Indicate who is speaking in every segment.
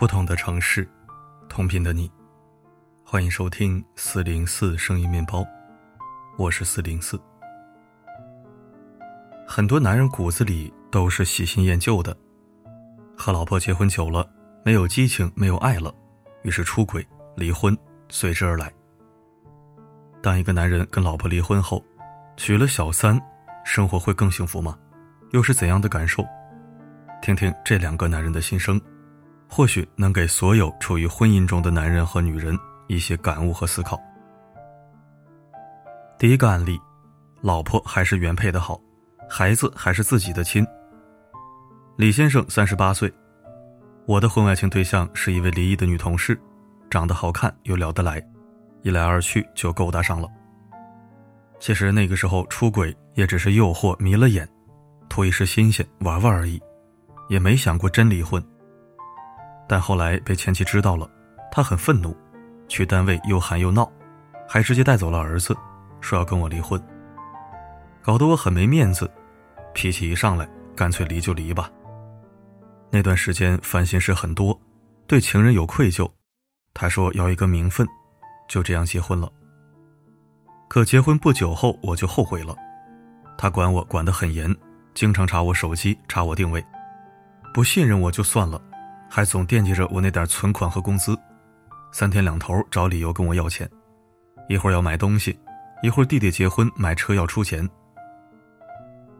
Speaker 1: 不同的城市，同频的你，欢迎收听四零四声音面包，我是四零四。很多男人骨子里都是喜新厌旧的，和老婆结婚久了，没有激情，没有爱了，于是出轨、离婚随之而来。当一个男人跟老婆离婚后，娶了小三，生活会更幸福吗？又是怎样的感受？听听这两个男人的心声，或许能给所有处于婚姻中的男人和女人一些感悟和思考。第一个案例，老婆还是原配的好，孩子还是自己的亲。李先生三十八岁，我的婚外情对象是一位离异的女同事，长得好看又聊得来，一来二去就勾搭上了。其实那个时候出轨也只是诱惑迷了眼，图一时新鲜玩玩而已。也没想过真离婚，但后来被前妻知道了，她很愤怒，去单位又喊又闹，还直接带走了儿子，说要跟我离婚，搞得我很没面子，脾气一上来，干脆离就离吧。那段时间烦心事很多，对情人有愧疚，他说要一个名分，就这样结婚了。可结婚不久后我就后悔了，他管我管得很严，经常查我手机，查我定位。不信任我就算了，还总惦记着我那点存款和工资，三天两头找理由跟我要钱，一会儿要买东西，一会儿弟弟结婚买车要出钱。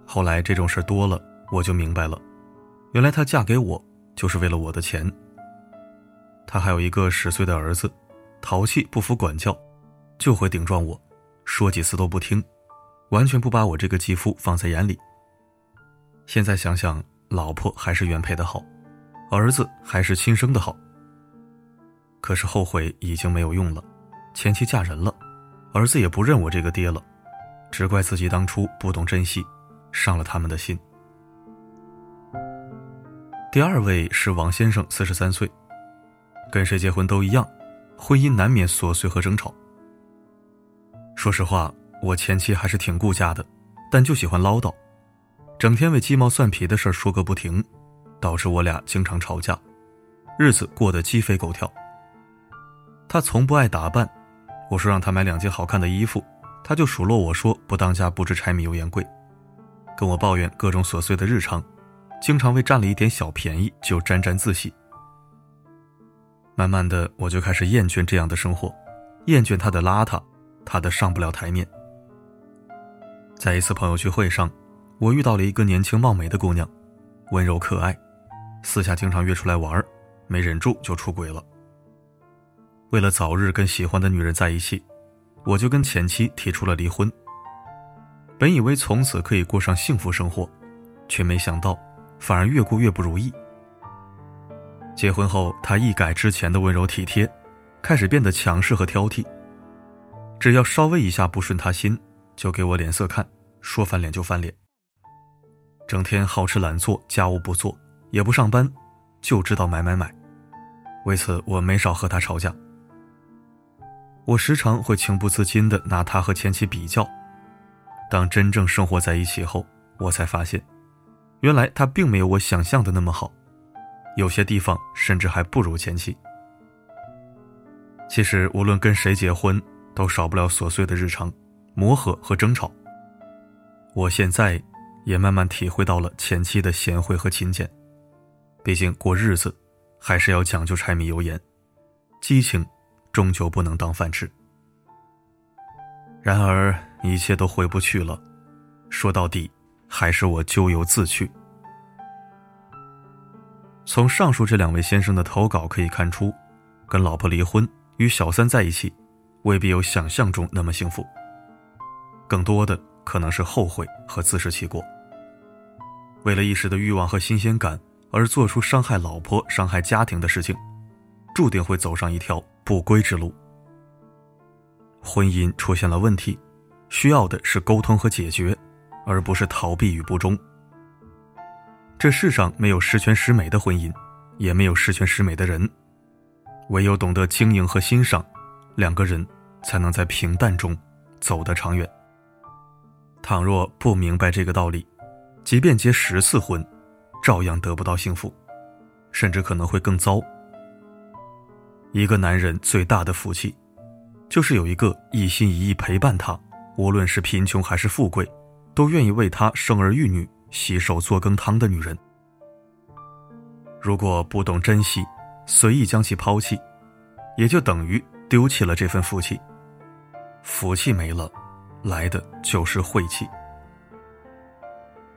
Speaker 1: 后来这种事多了，我就明白了，原来她嫁给我就是为了我的钱。她还有一个十岁的儿子，淘气不服管教，就会顶撞我，说几次都不听，完全不把我这个继父放在眼里。现在想想。老婆还是原配的好，儿子还是亲生的好。可是后悔已经没有用了，前妻嫁人了，儿子也不认我这个爹了，只怪自己当初不懂珍惜，伤了他们的心。第二位是王先生，四十三岁，跟谁结婚都一样，婚姻难免琐碎和争吵。说实话，我前妻还是挺顾家的，但就喜欢唠叨。整天为鸡毛蒜皮的事说个不停，导致我俩经常吵架，日子过得鸡飞狗跳。他从不爱打扮，我说让他买两件好看的衣服，他就数落我说不当家不知柴米油盐贵，跟我抱怨各种琐碎的日常，经常为占了一点小便宜就沾沾自喜。慢慢的，我就开始厌倦这样的生活，厌倦他的邋遢，他的上不了台面。在一次朋友聚会上。我遇到了一个年轻貌美的姑娘，温柔可爱，私下经常约出来玩没忍住就出轨了。为了早日跟喜欢的女人在一起，我就跟前妻提出了离婚。本以为从此可以过上幸福生活，却没想到反而越过越不如意。结婚后，她一改之前的温柔体贴，开始变得强势和挑剔。只要稍微一下不顺她心，就给我脸色看，说翻脸就翻脸。整天好吃懒做，家务不做，也不上班，就知道买买买。为此，我没少和他吵架。我时常会情不自禁地拿他和前妻比较。当真正生活在一起后，我才发现，原来他并没有我想象的那么好，有些地方甚至还不如前妻。其实，无论跟谁结婚，都少不了琐碎的日常磨合和争吵。我现在。也慢慢体会到了前妻的贤惠和勤俭，毕竟过日子还是要讲究柴米油盐，激情终究不能当饭吃。然而一切都回不去了，说到底还是我咎由自取。从上述这两位先生的投稿可以看出，跟老婆离婚与小三在一起，未必有想象中那么幸福，更多的。可能是后悔和自食其果，为了一时的欲望和新鲜感而做出伤害老婆、伤害家庭的事情，注定会走上一条不归之路。婚姻出现了问题，需要的是沟通和解决，而不是逃避与不忠。这世上没有十全十美的婚姻，也没有十全十美的人，唯有懂得经营和欣赏，两个人才能在平淡中走得长远。倘若不明白这个道理，即便结十次婚，照样得不到幸福，甚至可能会更糟，一个男人最大的福气，就是有一个一心一意陪伴他，无论是贫穷还是富贵，都愿意为他生儿育女、洗手做羹汤的女人。如果不懂珍惜，随意将其抛弃，也就等于丢弃了这份福气。福气没了，来的就是晦气。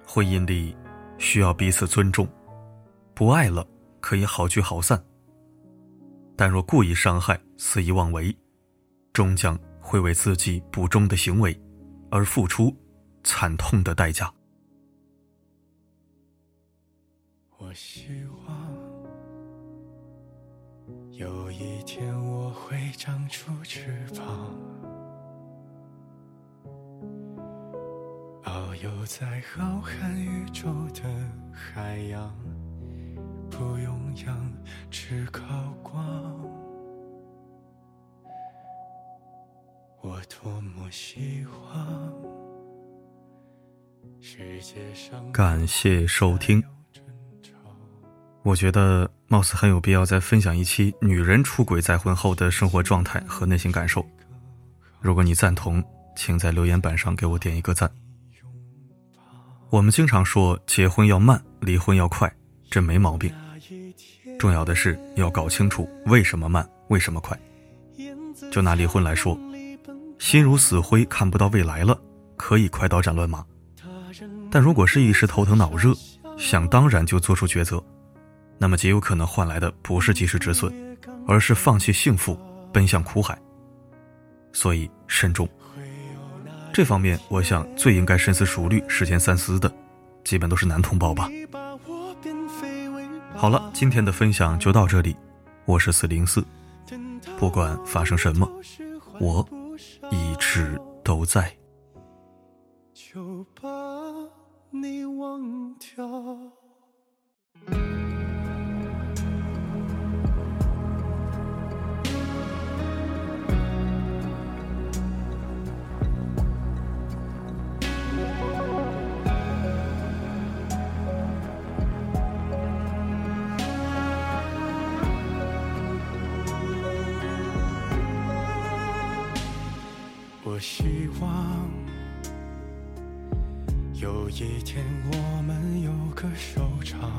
Speaker 1: 婚姻里需要彼此尊重，不爱了可以好聚好散。但若故意伤害、肆意妄为，终将会为自己不忠的行为而付出惨痛的代价。
Speaker 2: 我希望有一天我会长出翅膀，遨游在浩瀚宇宙的海洋。不用氧，只靠光。我多么希望世界上
Speaker 1: 感谢收听。我觉得貌似很有必要再分享一期女人出轨再婚后的生活状态和内心感受。如果你赞同，请在留言板上给我点一个赞。我们经常说结婚要慢，离婚要快，这没毛病。重要的是要搞清楚为什么慢，为什么快。就拿离婚来说，心如死灰，看不到未来了，可以快刀斩乱麻；但如果是一时头疼脑热，想当然就做出抉择，那么极有可能换来的不是及时止损，而是放弃幸福，奔向苦海。所以慎重。这方面，我想最应该深思熟虑、事前三思的，基本都是男同胞吧。好了，今天的分享就到这里。我是四零四，不管发生什么，我一直都在。就把你忘掉。
Speaker 2: 希望有一天我们有个收场，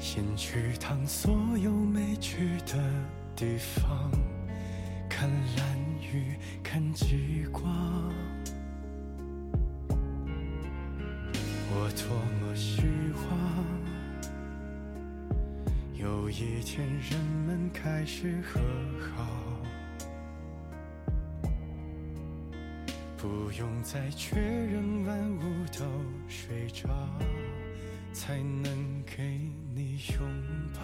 Speaker 2: 先去趟所有没去的地方，看蓝雨，看极光。我多么希望。有一天，人们开始和好，不用再确认万物都睡着，才能给你拥抱。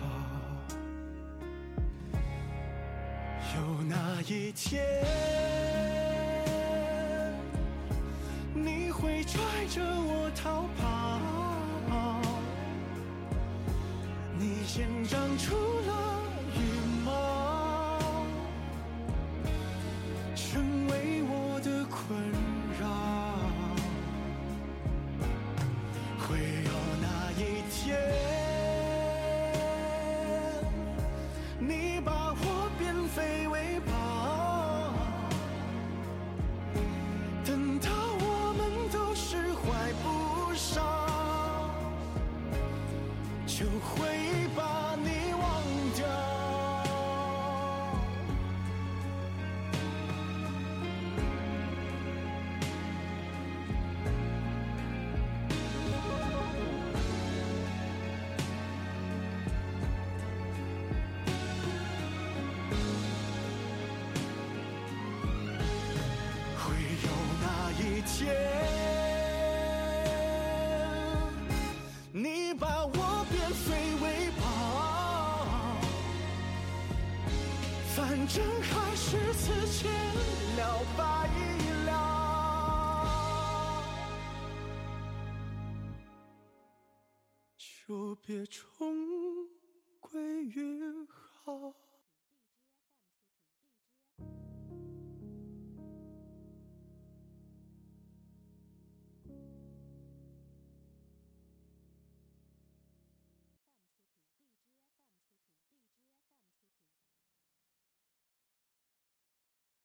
Speaker 2: 有那一天，你会拽着我逃跑。先长出了是此前了白了，就别重归于好。